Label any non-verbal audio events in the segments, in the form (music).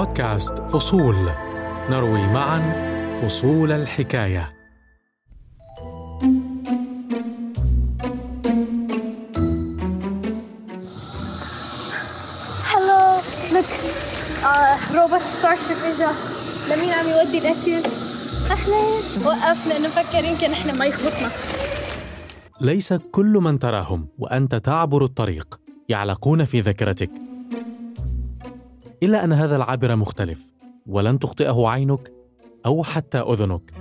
بودكاست فصول. نروي معا فصول الحكاية. هلو لك روبوت ستار شيب اجا لمين عم يودي الأكل؟ اهلين وقف لأنه فكر يمكن إحنا ما يخبطنا. ليس كل من تراهم وأنت تعبر الطريق. يعلقون في ذاكرتك. إلا أن هذا العابر مختلف ولن تخطئه عينك أو حتى أذنك.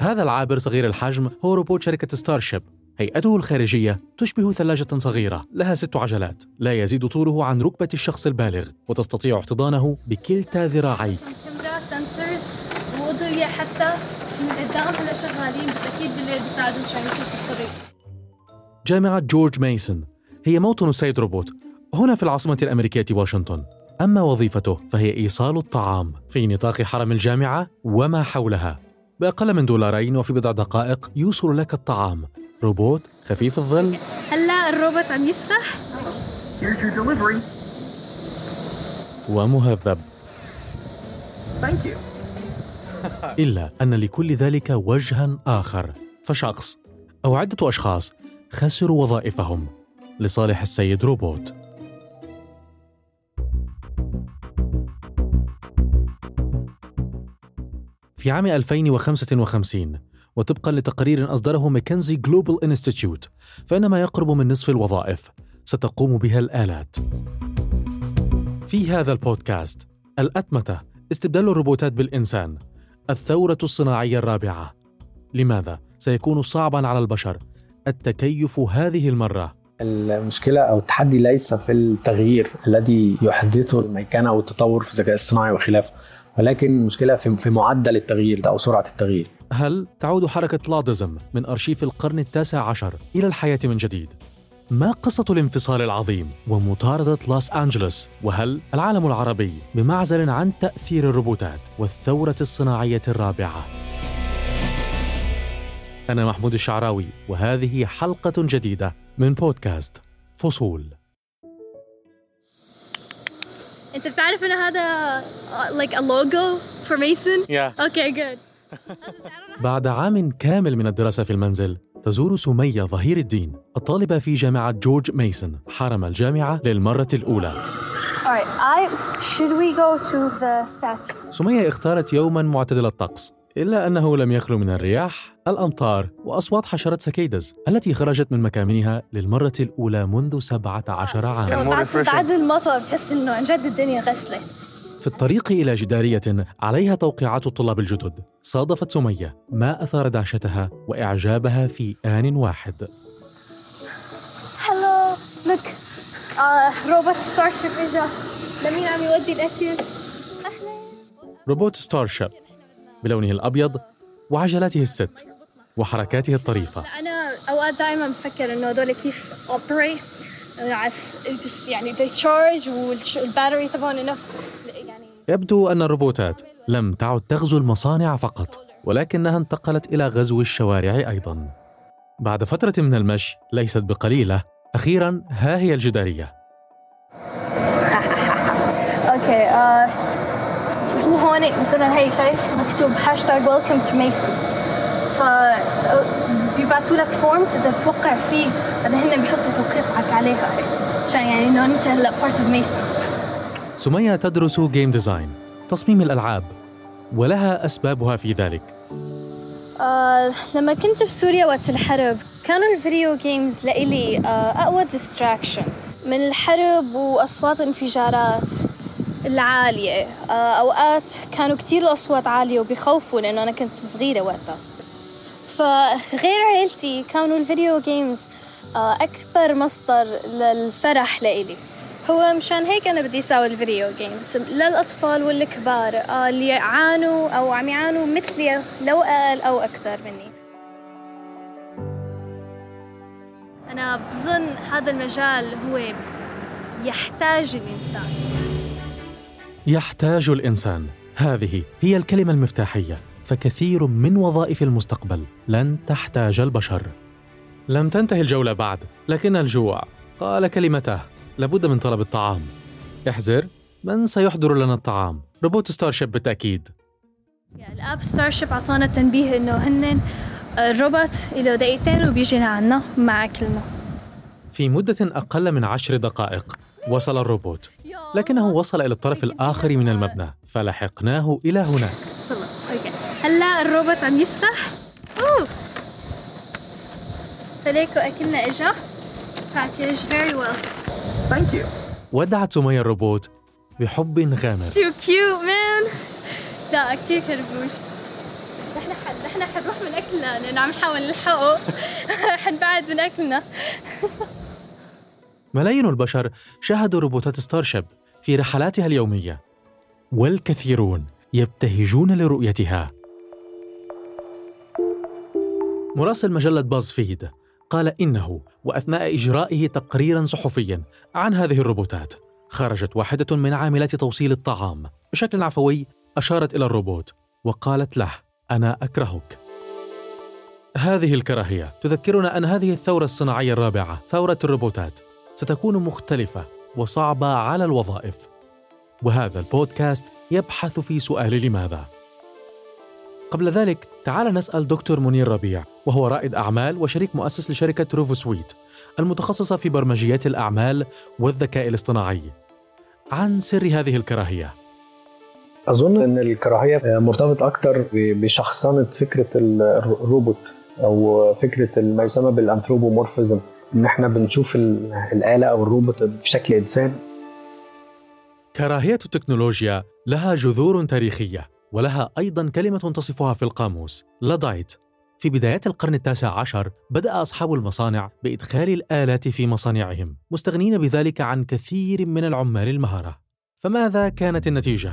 هذا العابر صغير الحجم هو روبوت شركة Starship هيئته الخارجية تشبه ثلاجة صغيرة لها ست عجلات لا يزيد طوله عن ركبة الشخص البالغ وتستطيع احتضانه بكلتا ذراعيك واضوية حتى من قدام هلا شغالين بس أكيد بالليل بيساعدوا مشان يشوفوا الطريق. جامعة جورج ميسون هي موطن السيد روبوت. هنا في العاصمة الأمريكية واشنطن. أما وظيفته فهي إيصال الطعام في نطاق حرم الجامعة وما حولها. بأقل من دولارين وفي بضع دقائق يوصل لك الطعام. روبوت خفيف الظل. هلا الروبوت عم يفتح. Here's your delivery. ومهذب. Thank you. إلا أن لكل ذلك وجها آخر. فشخص أو عدة أشخاص خسروا وظائفهم. لصالح السيد روبوت. في عام 2055 وطبقا لتقرير أصدره McKinsey Global Institute فإن ما يقرب من نصف الوظائف ستقوم بها الآلات. في هذا البودكاست الأتمتة استبدال الروبوتات بالإنسان الثورة الصناعية الرابعة. لماذا سيكون صعبا على البشر التكيف هذه المرة؟ المشكلة أو التحدي ليس في التغيير الذي يحدثه الميكنة أو التطور في الذكاء الصناعي وخلافه. ولكن المشكلة في في معدل التغيير ده أو سرعة التغيير هل تعود حركة لادزم من أرشيف القرن التاسع عشر إلى الحياة من جديد؟ ما قصة الانفصال العظيم ومطاردة لوس أنجلوس؟ وهل العالم العربي بمعزل عن تأثير الروبوتات والثورة الصناعية الرابعة؟ أنا محمود الشعراوي وهذه حلقة جديدة من بودكاست فصول انت بتعرف ان هذا uh, like a logo for Mason Yeah. okay good. بعد عام كامل من الدراسة في المنزل تزور سمية ظهير الدين الطالبة في جامعة جورج ميسون. حرم الجامعة للمرة الأولى. Alright I should we go to the statue? سمية اختارت يوما معتدل الطقس. إلا أنه لم يخلو من الرياح، الأمطار وأصوات حشرات سكيدز التي خرجت من مكامنها للمرة الأولى منذ 17 عاما بعد بعد المطر بحس إنه عن جد الدنيا غسلت في الطريق إلى جدارية عليها توقيعات الطلاب الجدد صادفت سمية ما أثار دهشتها وإعجابها في آن واحد. هلو لك آه روبوت Starship اجا لمين عم يودي اهلين روبوت Starship بلونه الأبيض وعجلاته الست وحركاته الطريفة. أنا أوقات دائما بفكر إنه هذول كيف operate بس يعني they charge وال battery تبعهم انه يعني يبدو أن الروبوتات لم تعد تغزو المصانع فقط ولكنها انتقلت إلى غزو الشوارع أيضا. بعد فترة من المشي ليست بقليلة أخيرا ها هي الجدارية. (laughs) okay آه هو هون مثلا هي شايف؟ مكتوب hashtag welcome to Mason ف بيبعتوا لك form تقدر توقع فيه بعدين هن بيحطوا توقيعك عليها. عشان يعني إنه أنت هلأ part of Mason سمية تدرس game design تصميم الألعاب ولها أسبابها في ذلك. آه لما كنت في سوريا وقت الحرب كانوا ال video games لإلي آه أقوى distraction من الحرب وأصوات الانفجارات العالية. آه أوقات كانوا كتير الأصوات عالية وبيخوفوا لأنه أنا كنت صغيرة وقتها. فغير عيلتي كانوا ال video games آه أكبر مصدر للفرح لإلي. هو مشان هيك أنا بدي أساوي ال video games للأطفال والكبار آه اللي يعانوا أو عم يعانوا مثلي لو أقل أو أكثر مني. أنا بظن هذا المجال هو يحتاج الإنسان. يحتاج الإنسان. هذه هي الكلمة المفتاحية. فكثير من وظائف المستقبل لن تحتاج البشر. لم تنتهي الجولة بعد لكن الجوع. قال كلمته لابد من طلب الطعام. احذر من سيحضر لنا الطعام؟ روبوت ستارشيب بالتأكيد. ال app Starship أعطانا تنبيه إنه هن الروبوت له دقيقتين وبيجي لعنا مع اكلنا في مدة أقل من عشر دقائق وصل الروبوت. لكنه وصل إلى الطرف الآخر من المبنى فلحقناه إلى هناك. هلا الروبوت عم يفتح. فليكو أكلنا إجا. packaged very well Thank you. ودعت سمية الروبوت بحب غامر. too cute man لا كتير كربوش نحن حد نحن حنروح من أكلنا. لأنه عم نحاول نلحقه. (laughs) حنبعد من أكلنا. ملايين البشر شاهدوا روبوتات Starship. في رحلاتها اليومية. والكثيرون يبتهجون لرؤيتها. مراسل مجلة BuzzFeed قال إنه وأثناء إجرائه تقريرا صحفيا عن هذه الروبوتات خرجت واحدة من عاملات توصيل الطعام بشكل عفوي أشارت إلى الروبوت وقالت له أنا أكرهك. هذه الكراهية تذكرنا أن هذه الثورة الصناعية الرابعة ثورة الروبوتات ستكون مختلفة وصعبة على الوظائف. وهذا البودكاست يبحث في سؤال لماذا. قبل ذلك تعال نسأل دكتور منير ربيع وهو رائد أعمال وشريك مؤسس لشركة روفو سويت المتخصصة في برمجيات الأعمال والذكاء الاصطناعي عن سر هذه الكراهية. أظن إن الكراهية مرتبط أكتر ب- بشخصنة فكرة ال- الروبوت أو فكرة ما يسمى بالأنثروبومورفيزم. إن إحنا بنشوف ال- الآلة أو الروبوت في شكل إنسان. كراهية التكنولوجيا لها جذور تاريخية ولها أيضا كلمة تصفها في القاموس لادايت في بدايات القرن التاسع عشر بدأ أصحاب المصانع بإدخال الآلات في مصانعهم مستغنين بذلك عن كثير من العمال المهرة فماذا كانت النتيجة؟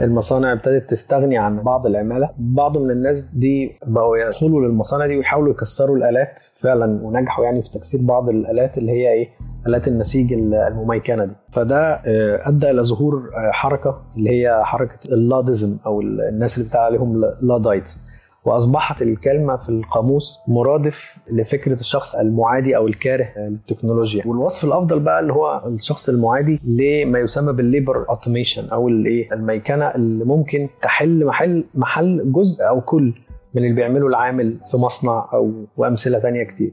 المصانع ابتدت تستغني عن بعض العمالة. بعض من الناس دي بقوا يدخلوا للمصانع دي ويحاولوا يكسروا الآلات فعلا ونجحوا يعني في تكسير بعض الآلات اللي هي إيه؟ آلات النسيج المميكنه دي. فده آه، أدى إلى ظهور آه، حركة اللي هي حركة اللادزم أو الناس اللي بتاع عليهم لادايتس. وأصبحت الكلمة في القاموس مرادف لفكرة الشخص المعادي أو الكاره للتكنولوجيا. والوصف الأفضل بقى اللي هو الشخص المعادي لما يسمى بال labor automation أو الايه الميكنة اللي ممكن تحل محل محل جزء أو كل من اللي بيعمله العامل في مصنع أو وامثله تانية كتير.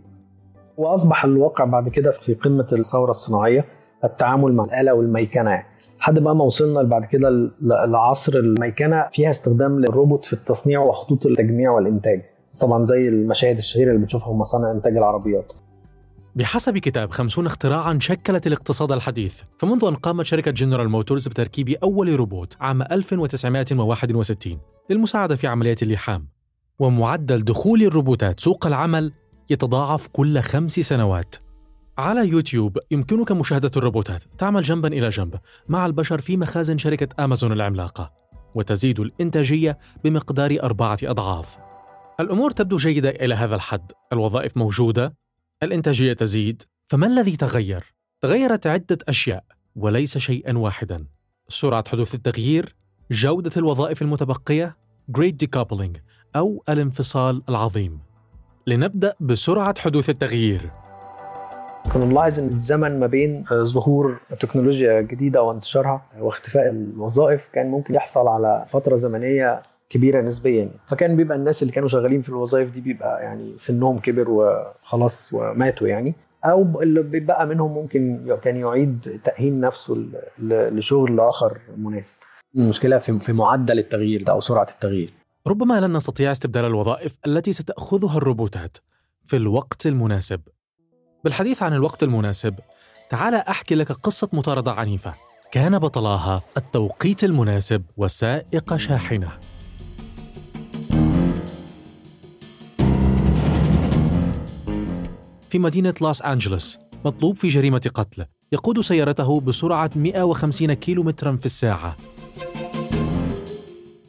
وأصبح الواقع بعد كده في قمة الثورة الصناعية. التعامل مع الآلة والميكنة يعني. لحد بقى ما وصلنا بعد كده لعصر الميكنة فيها استخدام للروبوت في التصنيع وخطوط التجميع والإنتاج. طبعا زي المشاهد الشهيرة اللي بنشوفها في مصانع إنتاج العربيات. بحسب كتاب خمسون اختراعا شكلت الاقتصاد الحديث. فمنذ أن قامت شركة جنرال موتورز بتركيب أول روبوت عام 1961 للمساعدة في عمليات اللحام. ومعدل دخول الروبوتات سوق العمل يتضاعف كل خمس سنوات. على يوتيوب يمكنك مشاهدة الروبوتات. تعمل جنبا إلى جنب مع البشر في مخازن شركة أمازون العملاقة وتزيد الإنتاجية بمقدار أربعة أضعاف. الأمور تبدو جيدة إلى هذا الحد. الوظائف موجودة الإنتاجية تزيد. فما الذي تغير؟ تغيرت عدة أشياء وليس شيئا واحدا. سرعة حدوث التغيير جودة الوظائف المتبقية Great Decoupling أو الانفصال العظيم. لنبدأ بسرعة حدوث التغيير. كنا نلاحظ ان الزمن ما بين ظهور تكنولوجيا جديدة وانتشارها واختفاء الوظائف كان ممكن يحصل على فترة زمنية كبيرة نسبيا. فكان بيبقى الناس اللي كانوا شغالين في الوظائف دي بيبقى يعني سنهم كبر وخلاص وماتوا يعني. أو اللي بيبقى منهم ممكن كان يعيد تأهيل نفسه لشغل آخر مناسب. المشكلة في معدل التغيير ده أو سرعة التغيير. ربما لن نستطيع استبدال الوظائف التي ستأخذها الروبوتات في الوقت المناسب. بالحديث عن الوقت المناسب تعال أحكي لك قصة مطاردة عنيفة. كان بطلاها التوقيت المناسب وسائق شاحنة. في مدينة لوس أنجلوس مطلوب في جريمة قتل يقود سيارته بسرعة 150 كيلومترا في الساعة.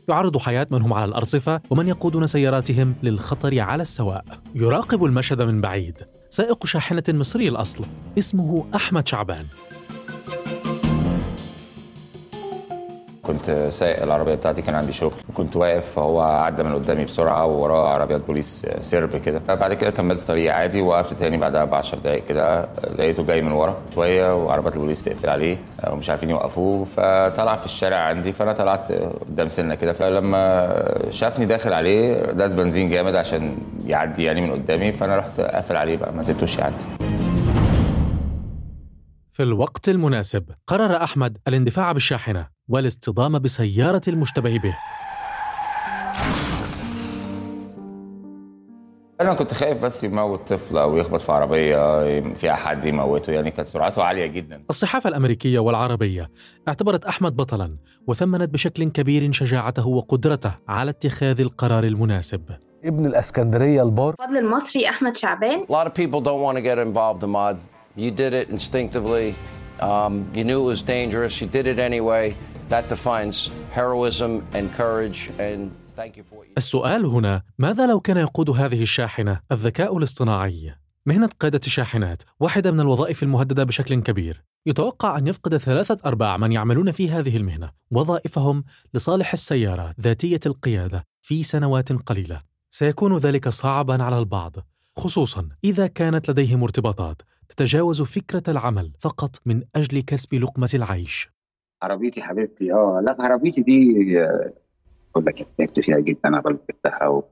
يعرض حياة من هم على الأرصفة ومن يقودون سياراتهم للخطر على السواء يراقب المشهد من بعيد. سائق شاحنة مصري الأصل. اسمه أحمد شعبان. كنت سايق العربية بتاعتي كان عندي شغل. كنت واقف فهو عدى من قدامي بسرعة ووراه عربيات بوليس سرب كده. فبعد كده كملت طريقي عادي وقفت تاني بعدها ب 10 دقائق كده لقيته جاي من ورا شوية وعربيات البوليس تقفل عليه ومش عارفين يوقفوه. فطلع في الشارع عندي فأنا طلعت قدام سنة كده. فلما شافني داخل عليه داس بنزين جامد عشان يعدي يعني من قدامي فأنا رحت قافل عليه بقى ما سبتوش يعدي. في الوقت المناسب قرر أحمد الاندفاع بالشاحنة والاصطدام بسيارة المشتبه به. أنا كنت خايف بس يموت طفل أو يخبط في عربية فيها حد يموته يعني كانت سرعته عالية جدا الصحافة الأمريكية والعربية اعتبرت أحمد بطلا وثمنت بشكل كبير شجاعته وقدرته على اتخاذ القرار المناسب ابن الإسكندرية البار الفضل المصري أحمد شعبان A lot of people don't want to get involved, Ahmad. You did it instinctively. Um, you knew it was dangerous. You did it anyway. That defines heroism and courage. And thank you for what you السؤال هنا ماذا لو كان يقود هذه الشاحنة؟ الذكاء الاصطناعي؟ مهنة قيادة الشاحنات واحدة من الوظائف المهددة بشكل كبير. يتوقع أن يفقد ثلاثة أرباع من يعملون في هذه المهنة. وظائفهم لصالح السيارات ذاتية القيادة في سنوات قليلة. سيكون ذلك صعبا على البعض. خصوصا إذا كانت لديهم ارتباطات تتجاوز فكرة العمل فقط من أجل كسب لقمة العيش. عربيتي حبيبتي آه لا عربيتي دي أقول لك تعبت فيها جدا أنا جبتها و...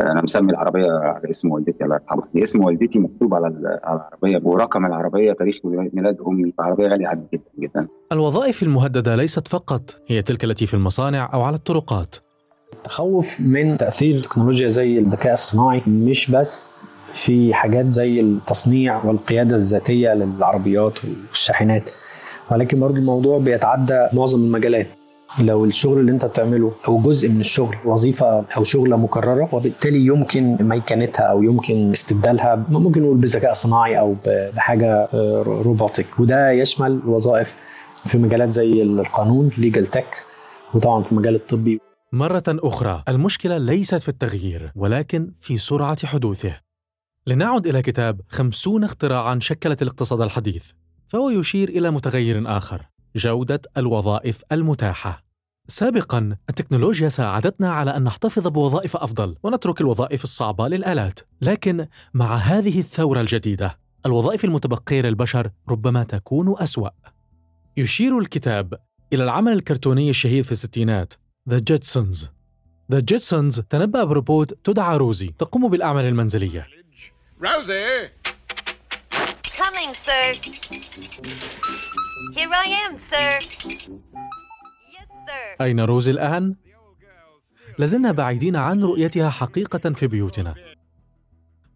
أنا مسمي العربية على اسم والدتي الله يرحمها. اسم والدتي مكتوب على ال- على العربية ورقم العربية تاريخ ميلاد أمي فعربية غالية عندي جدا جدا. الوظائف المهددة ليست فقط هي تلك التي في المصانع أو على الطرقات. التخوف من تأثير تكنولوجيا زي الذكاء الصناعي مش بس في حاجات زي التصنيع والقيادة الذاتية للعربيات والشاحنات ولكن برضو الموضوع بيتعدى معظم المجالات. لو الشغل اللي انت بتعمله أو جزء من الشغل وظيفة أو شغلة مكررة وبالتالي يمكن ميكنتها أو يمكن استبدالها ممكن نقول بذكاء صناعي أو بحاجة آه، روبوتك وده يشمل وظائف في مجالات زي القانون ليجل تك وطبعا في المجال الطبي. مرة أخرى المشكلة ليست في التغيير ولكن في سرعة حدوثه. لنعد إلى كتاب خمسون اختراعا شكلت الاقتصاد الحديث فهو يشير إلى متغير آخر. جودة الوظائف المتاحة. سابقا التكنولوجيا ساعدتنا على أن نحتفظ بوظائف أفضل ونترك الوظائف الصعبة للآلات. لكن مع هذه الثورة الجديدة الوظائف المتبقية للبشر ربما تكون أسوأ. يشير الكتاب إلى العمل الكرتوني الشهير في الستينات The Jetsons. The Jetsons تنبأ بروبوت تدعى روزي تقوم بالأعمال المنزلية. Rosie! Sir. Here I am, sir. Yes, sir. أين روزي الآن؟ لازلنا بعيدين عن رؤيتها حقيقة في بيوتنا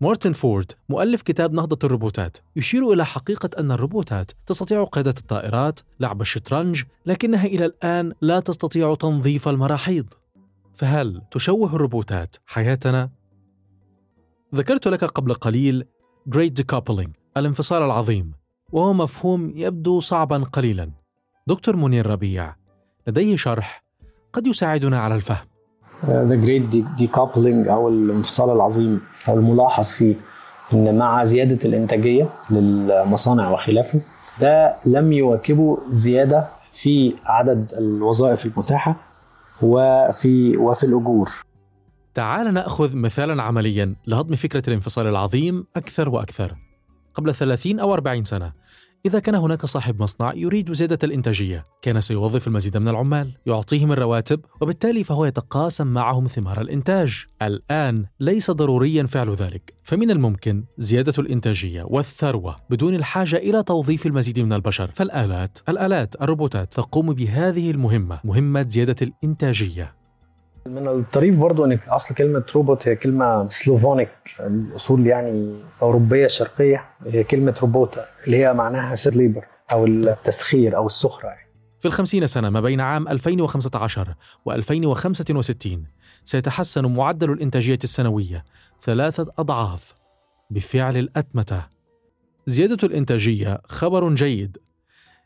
مارتن فورد مؤلف كتاب نهضة الروبوتات يشير إلى حقيقة أن الروبوتات تستطيع قيادة الطائرات، لعب الشطرنج، لكنها إلى الآن لا تستطيع تنظيف المراحيض. فهل تشوه الروبوتات حياتنا؟ ذكرت لك قبل قليل Great Decoupling الانفصال العظيم وهو مفهوم يبدو صعبا قليلا. دكتور منير ربيع لديه شرح قد يساعدنا على الفهم. the great decoupling أو الانفصال العظيم أو الملاحظ فيه إن مع زيادة الإنتاجية للمصانع وخلافه ده لم يواكبه زيادة في عدد الوظائف المتاحة وفي وفي الأجور تعال نأخذ مثالا عمليا لهضم فكرة الانفصال العظيم أكثر وأكثر. قبل 30 أو 40 سنة إذا كان هناك صاحب مصنع يريد زيادة الإنتاجية، كان سيوظف المزيد من العمال، يعطيهم الرواتب، وبالتالي فهو يتقاسم معهم ثمار الإنتاج. الآن ليس ضروريا فعل ذلك، فمن الممكن زيادة الإنتاجية والثروة بدون الحاجة إلى توظيف المزيد من البشر، فالآلات، الآلات، الروبوتات تقوم بهذه المهمة، مهمة زيادة الإنتاجية. من الطريف برضو ان أصل كلمة روبوت هي كلمة Slavonic الأصول يعني أوروبية شرقية هي كلمة روبوتا اللي هي معناها serf labor أو التسخير أو السخرة يعني. في الخمسين سنة ما بين عام 2015 و 2065 سيتحسن معدل الإنتاجية السنوية ثلاثة أضعاف بفعل الأتمتة. زيادة الإنتاجية خبر جيد،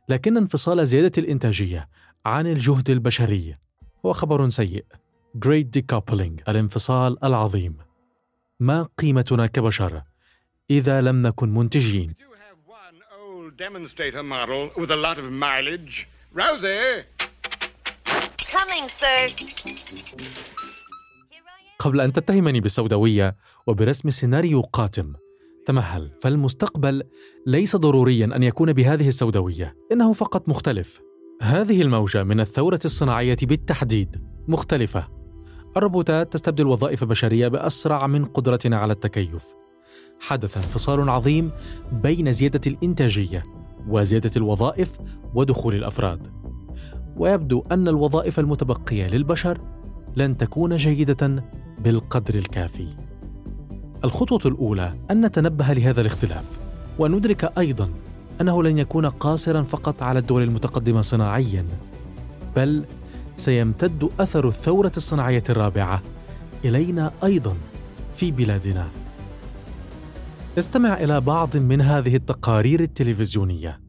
لكن انفصال زيادة الإنتاجية عن الجهد البشري هو خبر سيء. Great Decoupling الانفصال العظيم. ما قيمتنا كبشر إذا لم نكن منتجين؟ Old demonstrator model with a lot of mileage. Rosie! Coming, sir. قبل أن تتهمني بالسوداوية وبرسم سيناريو قاتم تمهل فالمستقبل ليس ضروريا أن يكون بهذه السوداوية إنه فقط مختلف هذه الموجة من الثورة الصناعية بالتحديد مختلفة الروبوتات تستبدل وظائف بشرية بأسرع من قدرتنا على التكيف حدث انفصال عظيم بين زيادة الإنتاجية وزيادة الوظائف ودخول الأفراد ويبدو أن الوظائف المتبقية للبشر لن تكون جيدة بالقدر الكافي. الخطوة الأولى أن نتنبه لهذا الاختلاف، وندرك أيضا أنه لن يكون قاصرا فقط على الدول المتقدمة صناعيا، بل سيمتد أثر الثورة الصناعية الرابعة. إلينا أيضا في بلادنا. استمع إلى بعض من هذه التقارير التلفزيونية.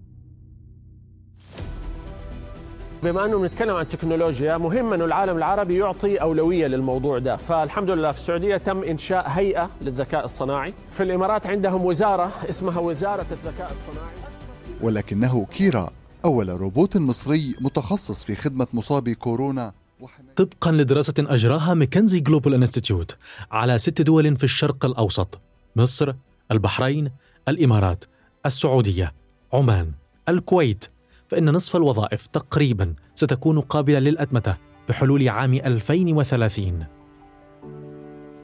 بما أنه بنتكلم عن التكنولوجيا مهم انه العالم العربي يعطي أولوية للموضوع ده. فالحمد لله في السعودية تم إنشاء هيئة للذكاء الصناعي. في الإمارات عندهم وزارة اسمها وزارة الذكاء الصناعي. ولكنه كيرا. أول روبوت مصري متخصص في خدمة مصابي كورونا طبقا لدراسة أجراها McKinsey Global Institute على ست دول في الشرق الأوسط مصر، البحرين، الإمارات، السعودية، عمان، الكويت. فإن نصف الوظائف تقريبا ستكون قابلة للأتمتة بحلول عام 2030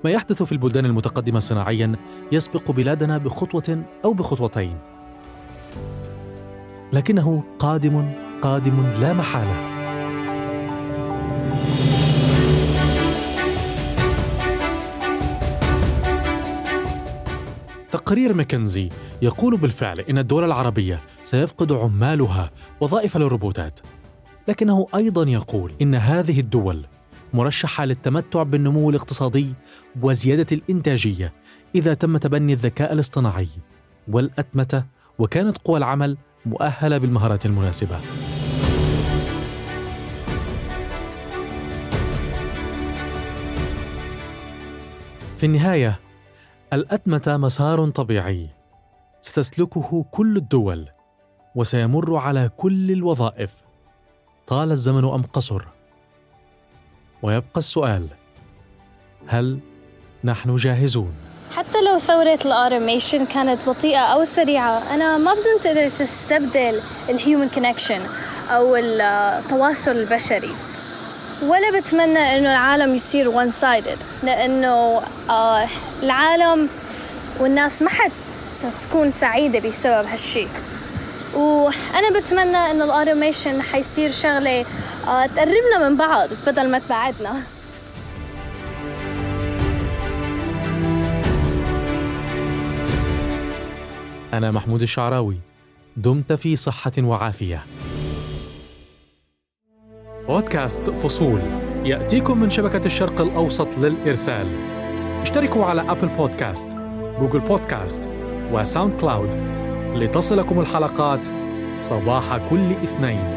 ما يحدث في البلدان المتقدمة صناعيا يسبق بلادنا بخطوة أو بخطوتين. لكنه قادم قادم لا محالة. تقرير ماكنزي يقول بالفعل إن الدول العربية سيفقد عمالها وظائف للروبوتات لكنه أيضا يقول إن هذه الدول مرشحة للتمتع بالنمو الاقتصادي وزيادة الإنتاجية إذا تم تبني الذكاء الاصطناعي والأتمتة وكانت قوى العمل مؤهلة بالمهارات المناسبة. في النهاية الأتمتة مسار طبيعي. ستسلكه كل الدول وسيمر على كل الوظائف. طال الزمن أم قصر؟ ويبقى السؤال هل نحن جاهزون؟ حتى لو ثورة ال automation كانت بطيئة أو سريعة أنا ما بظن تقدر تستبدل ال human connection أو التواصل البشري. ولا بتمنى إنه العالم يصير one sided لأنه آه العالم والناس ما حد تكون سعيدة بسبب هالشيء وأنا بتمنى إنه الأوتوميشن حيصير شغلة آه تقربنا من بعض بدل ما تبعدنا. أنا محمود الشعراوي. دمت في صحة وعافية. بودكاست فصول. يأتيكم من شبكة الشرق الأوسط للإرسال. اشتركوا على Apple Podcast Google Podcast و SoundCloud لتصلكم الحلقات صباح كل اثنين.